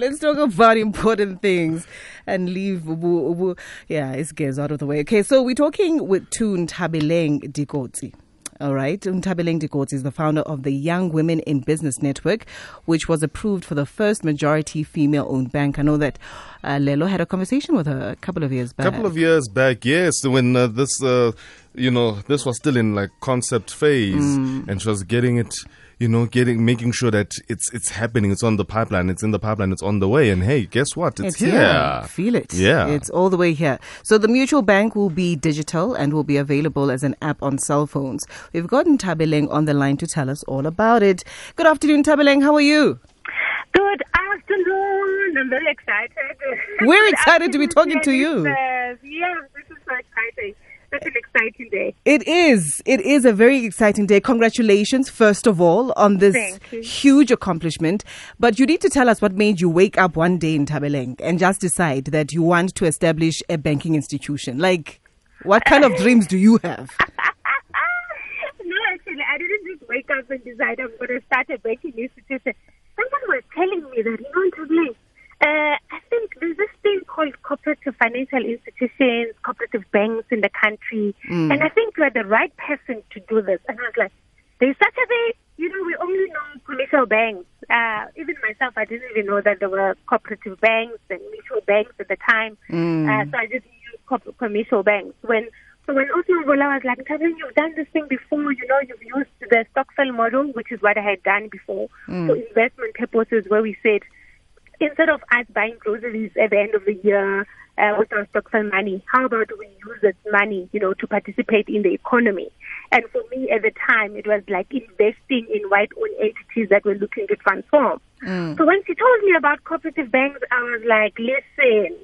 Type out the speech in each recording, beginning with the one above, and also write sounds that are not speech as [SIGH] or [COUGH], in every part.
Let's talk about important things and leave ubu, ubu, yeah, it's gears out of the way. Okay, so we're talking with Tun Thabeleng Likotsi. All right. Nthabeleng Likotsi is the founder of the Young Women in Business Network, which was approved for the first majority female owned bank. I know that uh, Lelo had a conversation with her a couple of years back. A couple of years back, yes, when uh, this, uh, you know, this was still in like concept phase Mm. and she was getting it you know, getting making sure that it's it's happening, it's on the pipeline, it's in the pipeline, it's on the way. And hey, guess what? It's, here. Feel it. Yeah. It's all the way here. So the mutual bank will be digital and will be available as an app on cell phones. We've gotten Thabeleng on the line to tell us all about it. Good afternoon, Thabeleng. How are you? Good afternoon. I'm very excited. We're [LAUGHS] excited to be talking to you. listeners. Yeah, this is so exciting. Such an exciting day. It is. It is a very exciting day. Congratulations, first of all, on this huge accomplishment. But you need to tell us what made you wake up one day Nthabeleng and just decide that you want to establish a banking institution. Like, what kind of dreams do you have? [LAUGHS] no, actually, I didn't just wake up and decide I'm going to start a banking institution. Someone was telling me that, you know, Tabling, uh, I think there's this thing called cooperative financial institutions, cooperative banks in the country, Mm. and I think you are the right person to do this. And I was like, there's such a thing. You know, we only know commercial banks. Uh, even myself, I didn't even know that there were cooperative banks and mutual banks at the time. Mm. Uh, so I just knew co- commercial banks. When so when Osman was like, Kevin, you've done this thing before, you know, you've used the stock stokvel model, which is what I had done before, for investment purposes, where we said, instead of us buying groceries at the end of the year uh, with our stokvel money, how about we use that money, you know, to participate in the economy? And for me at the time, it was like investing in white-owned entities that were looking to transform. So when she told me about cooperative banks, I was like, listen,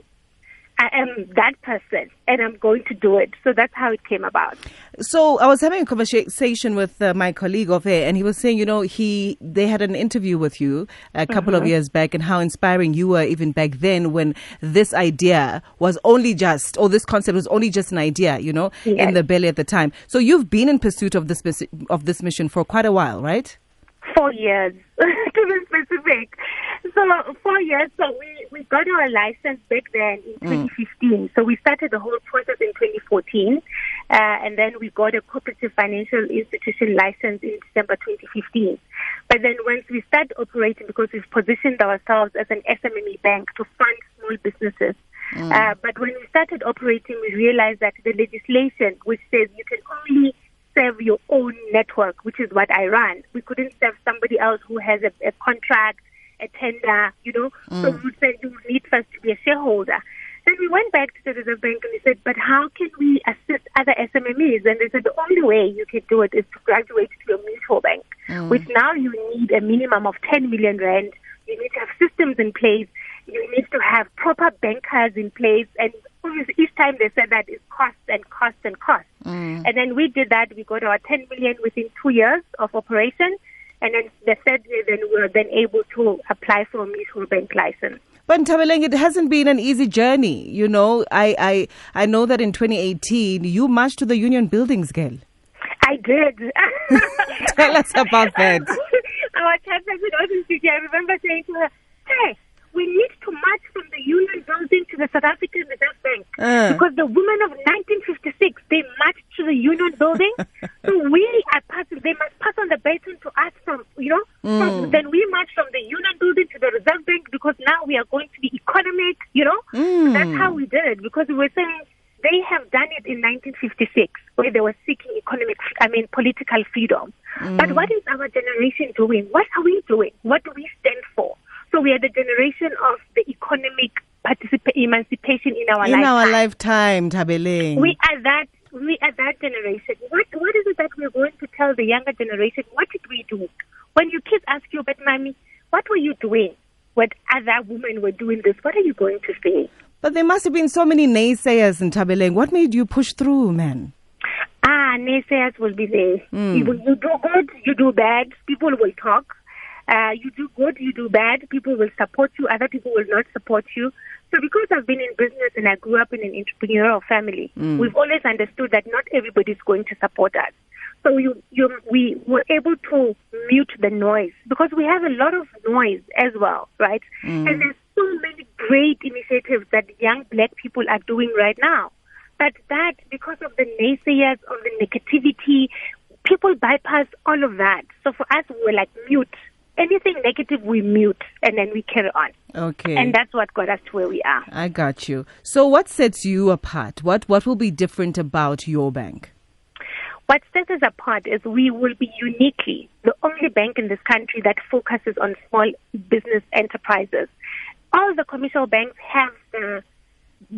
I am that person and I'm going to do it. So that's how it came about. So I was having a conversation with uh, my colleague of air, and he was saying, you know, he they had an interview with you a couple Mm-hmm. of years back, and how inspiring you were even back then when this idea was only just, or this concept was only just an idea, you know, in the belly at the time. So you've been in pursuit of this of this mission for quite a while, right? Four years, [LAUGHS] to be specific. So four years. So we, we got our license back then in 2015. So we started the whole process in 2014. Uh, and then we got a cooperative financial institution license in December 2015. But then once we start operating, because we've positioned ourselves as an SMME bank to fund small businesses, uh, but when we started operating, we realized that the legislation, which says you can only serve your own network, which is what I run. We couldn't serve somebody else who has a, a contract, a tender, you know. So mm. we said you need first to be a shareholder. Then we went back to the Reserve Bank and we said, but how can we assist other SMMEs? And they said the only way you can do it is to graduate to a mutual bank, mm. which now you need a minimum of 10 million rand. You need to have systems in place. You need to have proper bankers in place. And obviously each time they said that is cost and cost and cost. Mm. And then we did that. We got our 10 million within two years of operation. And then the third year, then we were then able to apply for a mutual bank license. But Thabeleng, it hasn't been an easy journey. You know, I, I, I know that in 2018 you marched to the union buildings, girl. I did. [LAUGHS] Tell us about that. [LAUGHS] Our chairperson City, I remember saying to her, hey, we need to march from the Union Building to the South African Reserve Bank. Uh. Because the women of 1956, they marched to the Union Building. [LAUGHS] so we are passing, they must pass on the baton to us from, know, hmm. then we march from the Union Building to the Reserve Bank because now we are going to be economic, you know. So hmm. that's how we did it because we were saying, they have done it in 1956 where they were seeking economic, I mean, political freedom. Hmm. But what is our generation doing? What are we doing? What do we stand for? So we are the generation of the economic participa- emancipation in our In lifetime. our lifetime. We are that. We are that generation. What What is it that we're going to tell the younger generation? What did we do? When your kids ask you, "But mommy, what were you doing?" What other women were doing this? What are you going to say? But there must have been so many naysayers Nthabeleng. What made you push through, man? Ah, naysayers will be there. You, you do good, you do bad, people will talk. Uh, you do good, you do bad, people will support you, other people will not support you. So because I've been in business and I grew up in an entrepreneurial family, we've always understood that not everybody is going to support us. So you, you, we were able to mute the noise because we have a lot of noise as well, right? Mm. And there's so many great initiatives that young black people are doing right now. But that, because of the naysayers, of the negativity, people bypass all of that. So for us, we were like mute. Anything negative, we mute and then we carry on. Okay. And that's what got us to where we are. I got you. So what sets you apart? What what will be different about your bank? What sets us apart is we will be uniquely the only bank in this country that focuses on small business enterprises. All the commercial banks have the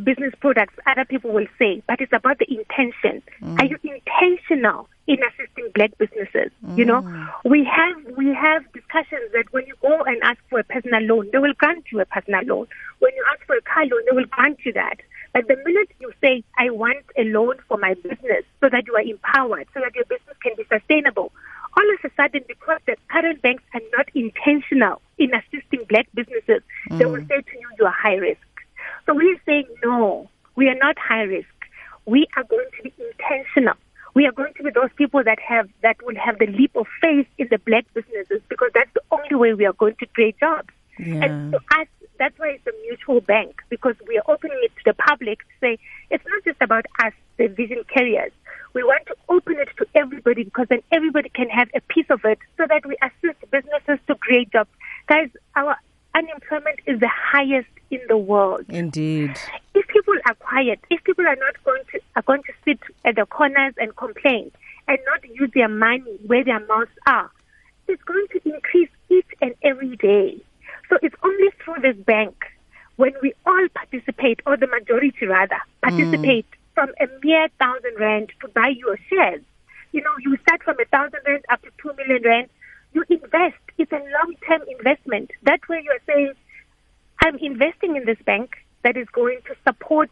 business products, other people will say, but it's about the intention. Mm. Are you intentional in assisting black businesses? Mm. You know, mm. we have we have discussions that when you go and ask for a personal loan, they will grant you a personal loan. When you ask for a car loan, they will grant you that. But the minute you say, I want a loan for my business so that you are empowered, so that your business can be sustainable, all of a sudden, because the current banks are not intentional in assisting black businesses, mm. they will mm. say to you, you are high risk. So we're saying, no, we are not high risk. We are going to be intentional. We are going to be those people that have that will have the leap of faith in the black businesses because that's the only way we are going to create jobs. Yeah. And to us, that's why it's a mutual bank because we are opening it to the public to say it's not just about us, the vision carriers. We want to open it to everybody because then everybody can have a piece of it so that we assist businesses to create jobs. Guys, our unemployment is the highest in the world. Indeed. If people are quiet, if people are not going to are going to sit at the corners and complain and not use their money where their mouths are, it's going to increase each and every day. So it's only through this bank when we all participate, or the majority rather, participate mm. from a mere thousand rand to buy your shares. You know, you start from a thousand rand up to two million rand. You invest. It's a long-term investment. That way, you are saying I'm investing in this bank that is going to support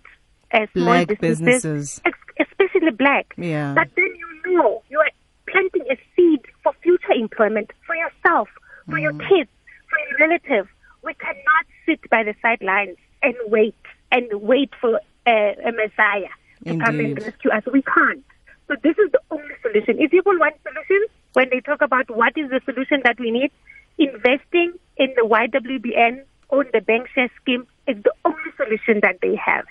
uh, small black businesses, businesses, especially black. Yeah. But then you know you are planting a seed for future employment for yourself, for mm. your kids, for your relatives. We cannot sit by the sidelines and wait and wait for uh, a messiah to Indeed. come and rescue us. We can't. So this is the only solution. If people want solutions, when they talk about what is the solution that we need, investing in the YWBN Own the Bank share scheme is the only solution that they have.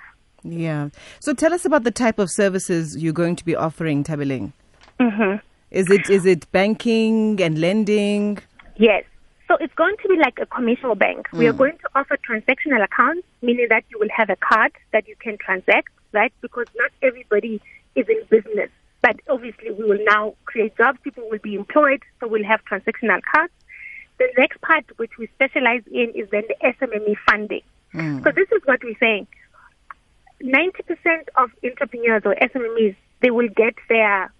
Yeah. So tell us about the type of services you're going to be offering, Thabeleng. Mm-hmm. Is it is it banking and lending? Yes. So it's going to be like a commercial bank. Mm. We are mm. going to offer transactional accounts, meaning that you will have a card that you can transact, right? Because not everybody is in business. But obviously, we will now create jobs. People will be employed, so we'll have transactional cards. The next part, which we specialize in, is then the SMME funding. Mm. So this is what we're saying. 90% of entrepreneurs or SMMEs, they will get their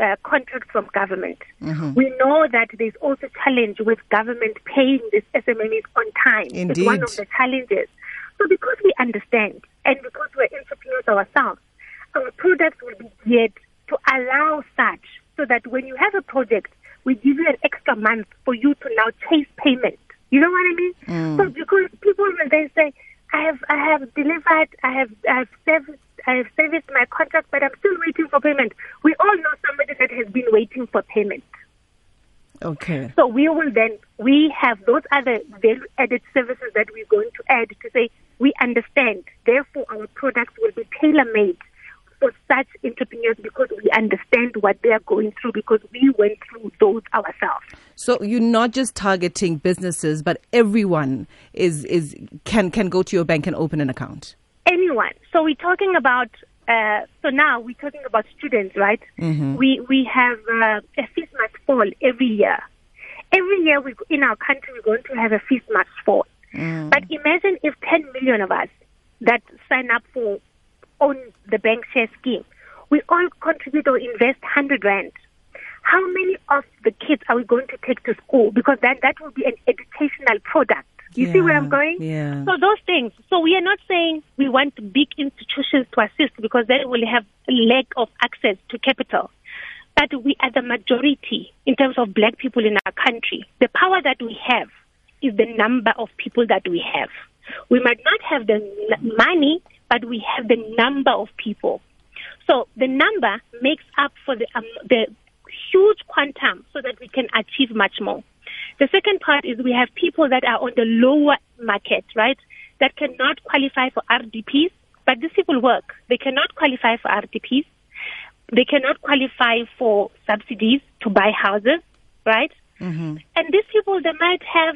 uh, contract from government. Mm-hmm. We know that there's also challenge with government paying these SMMEs on time. Indeed. It's one of the challenges. So because we understand and because we're entrepreneurs ourselves, our products will be geared to allow such so that when you have a project, we give you an extra month for you to now chase payment. You know what I mean? Mm. So because people will then say, I have I have delivered, I have I have serviced I have serviced my contract, but I'm still waiting for payment. We all know somebody that has been waiting for payment. Okay. So we will then we have those other value added services that we're going to add to say we understand. Therefore, our products will be tailor made for such entrepreneurs because we understand what they are going through because we went through those ourselves. So you're not just targeting businesses, but everyone is is can can go to your bank and open an account. Anyone. So we're talking about. Uh, so now we're talking about students, right? Mm-hmm. We we have uh, a fees must fall every year. Every year we, in our country we're going to have a fees must fall. Mm. But imagine if 10 million of us that sign up for Own the Bank share scheme, we all contribute or invest 100 rand. How many of the kids are we going to take to school? Because that, that will be an educational product. You yeah, see where I'm going? Yeah. So those things. So we are not saying we want big institutions to assist because they will have lack of access to capital. But we are the majority in terms of black people in our country. The power that we have is the number of people that we have. We might not have the money, but we have the number of people. So the number makes up for the, um, the quantum so that we can achieve much more. The second part is we have people that are on the lower market, right? that cannot qualify for RDPs, but these people work. They cannot qualify for RDPs. They cannot qualify for subsidies to buy houses, right? Mm-hmm. And these people, they might have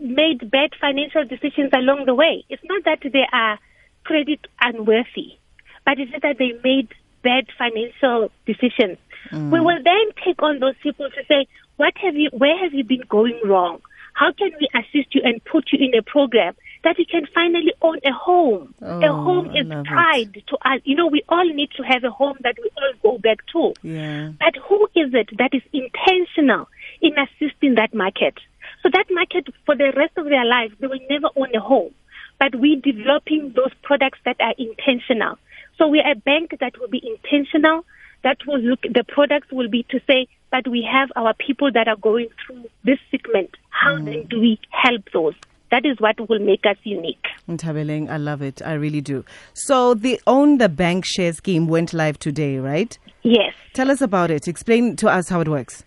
made bad financial decisions along the way. It's not that they are credit unworthy, but it's that they made bad financial decisions. Mm. We will then take on those people to say, what have you, where have you been going wrong? How can we assist you and put you in a program that you can finally own a home? a Oh, home is love it. pride to us. You know, we all need to have a home that we all go back to. Yeah. But who is it that is intentional in assisting that market? So that market, for the rest of their lives, they will never own a home. But we're developing those products that are intentional. So we are a bank that will be intentional. That will look, the products will be to say that we have our people that are going through this segment. How mm. then do we help those? That is what will make us unique. Nthabeleng, I love it. I really do. So the Own the Bank share scheme went live today, right? Yes. Tell us about it. Explain to us how it works.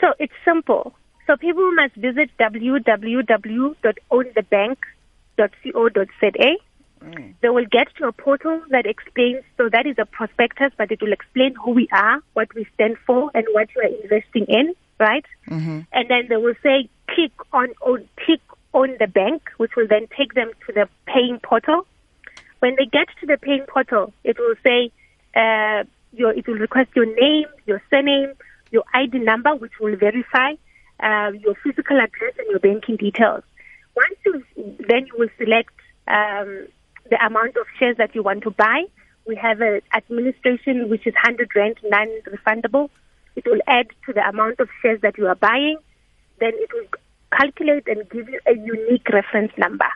So it's simple. So people must visit www.ownthebank.co.za. They will get to a portal that explains, so that is a prospectus, but it will explain who we are, what we stand for, and what you are investing in, right? And then they will say, click on, on, click on the bank, which will then take them to the paying portal. When they get to the paying portal, it will say, uh, your, it will request your name, your surname, your ID number, which will verify uh, your physical address and your banking details. Once you, then you will select um, the amount of shares that you want to buy. We have an administration which is 100 rand non-refundable. It will add to the amount of shares that you are buying. Then it will calculate and give you a unique reference number.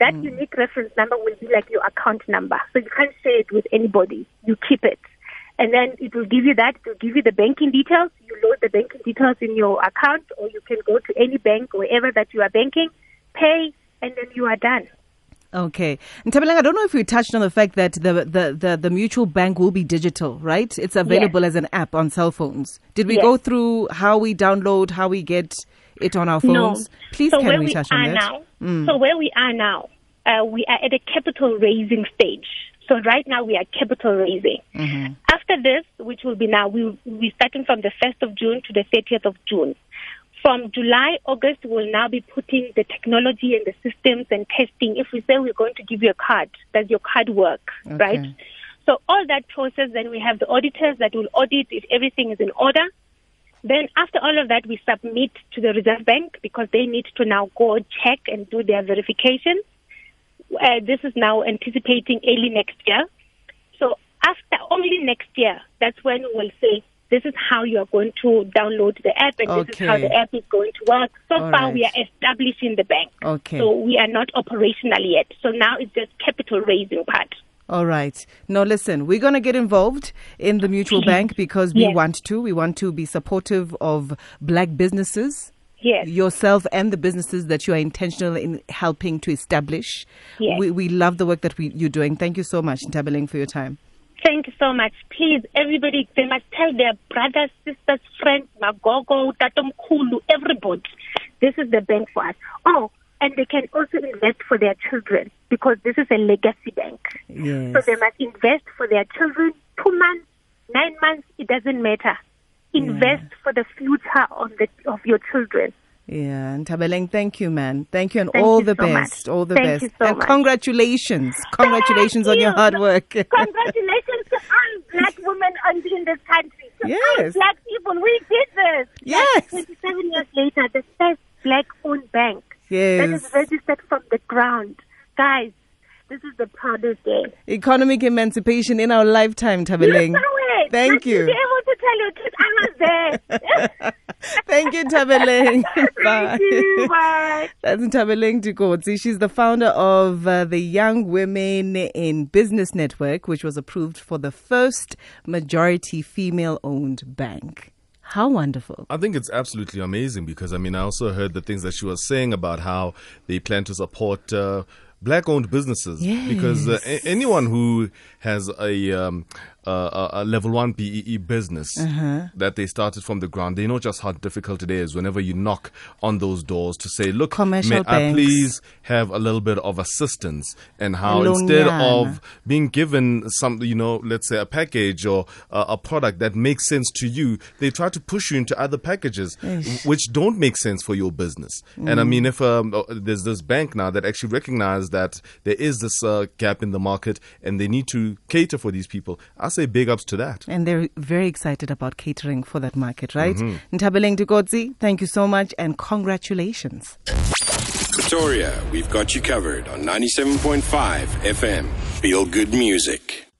That hmm. unique reference number will be like your account number. So you can't share it with anybody. You keep it. And then it will give you that. It will give you the banking details. You load the banking details in your account, or you can go to any bank, wherever that you are banking, pay, and then you are done. Okay. Nthabeleng, I don't know if we touched on the fact that the, the, the, the mutual bank will be digital, right? It's available as an app on cell phones. Did we Yes. go through how we download, how we get it on our phones? No. Please, so can where we we touch are on that? Mm. now, so where we are now, uh, we are at a capital raising stage. So right now we are capital raising. Mm-hmm. After this, which will be now, we we starting from the first of June to the thirtieth of June. From July, August, we'll now be putting the technology and the systems and testing. If we say we're going to give you a card, does your card work, right? So all that process, then we have the auditors that will audit if everything is in order. Then after all of that, we submit to the Reserve Bank because they need to now go check and do their verification. Uh, this is now anticipating early next year. So after only next year, that's when we'll say this is how you are going to download the app and this is how the app is going to work. So All far, right. we are establishing the bank. Okay. So we are not operational yet. So now it's just capital raising part. All right. Now, listen, we're going to get involved in the mutual bank because we Yes. want to. We want to be supportive of black businesses, Yes. yourself, and the businesses that you are intentional in helping to establish. Yes. We, we love the work that we, you're doing. Thank you so much, Nthabeleng, for your time. Thank you so much. Please, everybody, they must tell their brothers, sisters, friends, Magogo, Tatomkulu, everybody. This is the bank for us. Oh, and they can also invest for their children because this is a legacy bank. Yes. So they must invest for their children two months, nine months, it doesn't matter. Invest for the future of, the, of your children. Yeah, and Thabeleng, thank you, man. Thank you, and Thank all you the so best. All the Thank best. you so and much. congratulations. Congratulations Thank on your hard work. [LAUGHS] Congratulations to all black women in this country. To all Yes. black people, we did this. Yes. Like 27 years later, the first black-owned bank that is registered from the ground. Guys, this is the proudest day. Economic emancipation in our lifetime, You Thabeleng. saw it. Thank Not to you. be able to tell you the truth, I was there. [LAUGHS] Thank you, Thabeleng. Bye. [LAUGHS] Thank you. Bye. That's Nthabeleng Likotsi. She's the founder of uh, the Young Women in Business Network, which was approved for the first majority female owned bank. How wonderful. I think it's absolutely amazing because I mean I also heard the things that she was saying about how they plan to support uh, black-owned businesses because uh, a- anyone who has a um, uh, a, a level one BEE business Uh-huh. that they started from the ground. They know just how difficult it is whenever you knock on those doors to say, look, Commercial may I please have a little bit of assistance and how instead Lonyana. of being given some, you know, let's say a package or uh, a product that makes sense to you, they try to push you into other packages which don't make sense for your business. And I mean, if um, uh, there's this bank now that actually recognize that there is this uh, gap in the market and they need to cater for these people, I say big ups to that. And they're very excited about catering for that market, right? Mm-hmm. Nthabeleng Likotsi, thank you so much and congratulations. Pretoria, we've got you covered on 97.5 FM. Feel good music.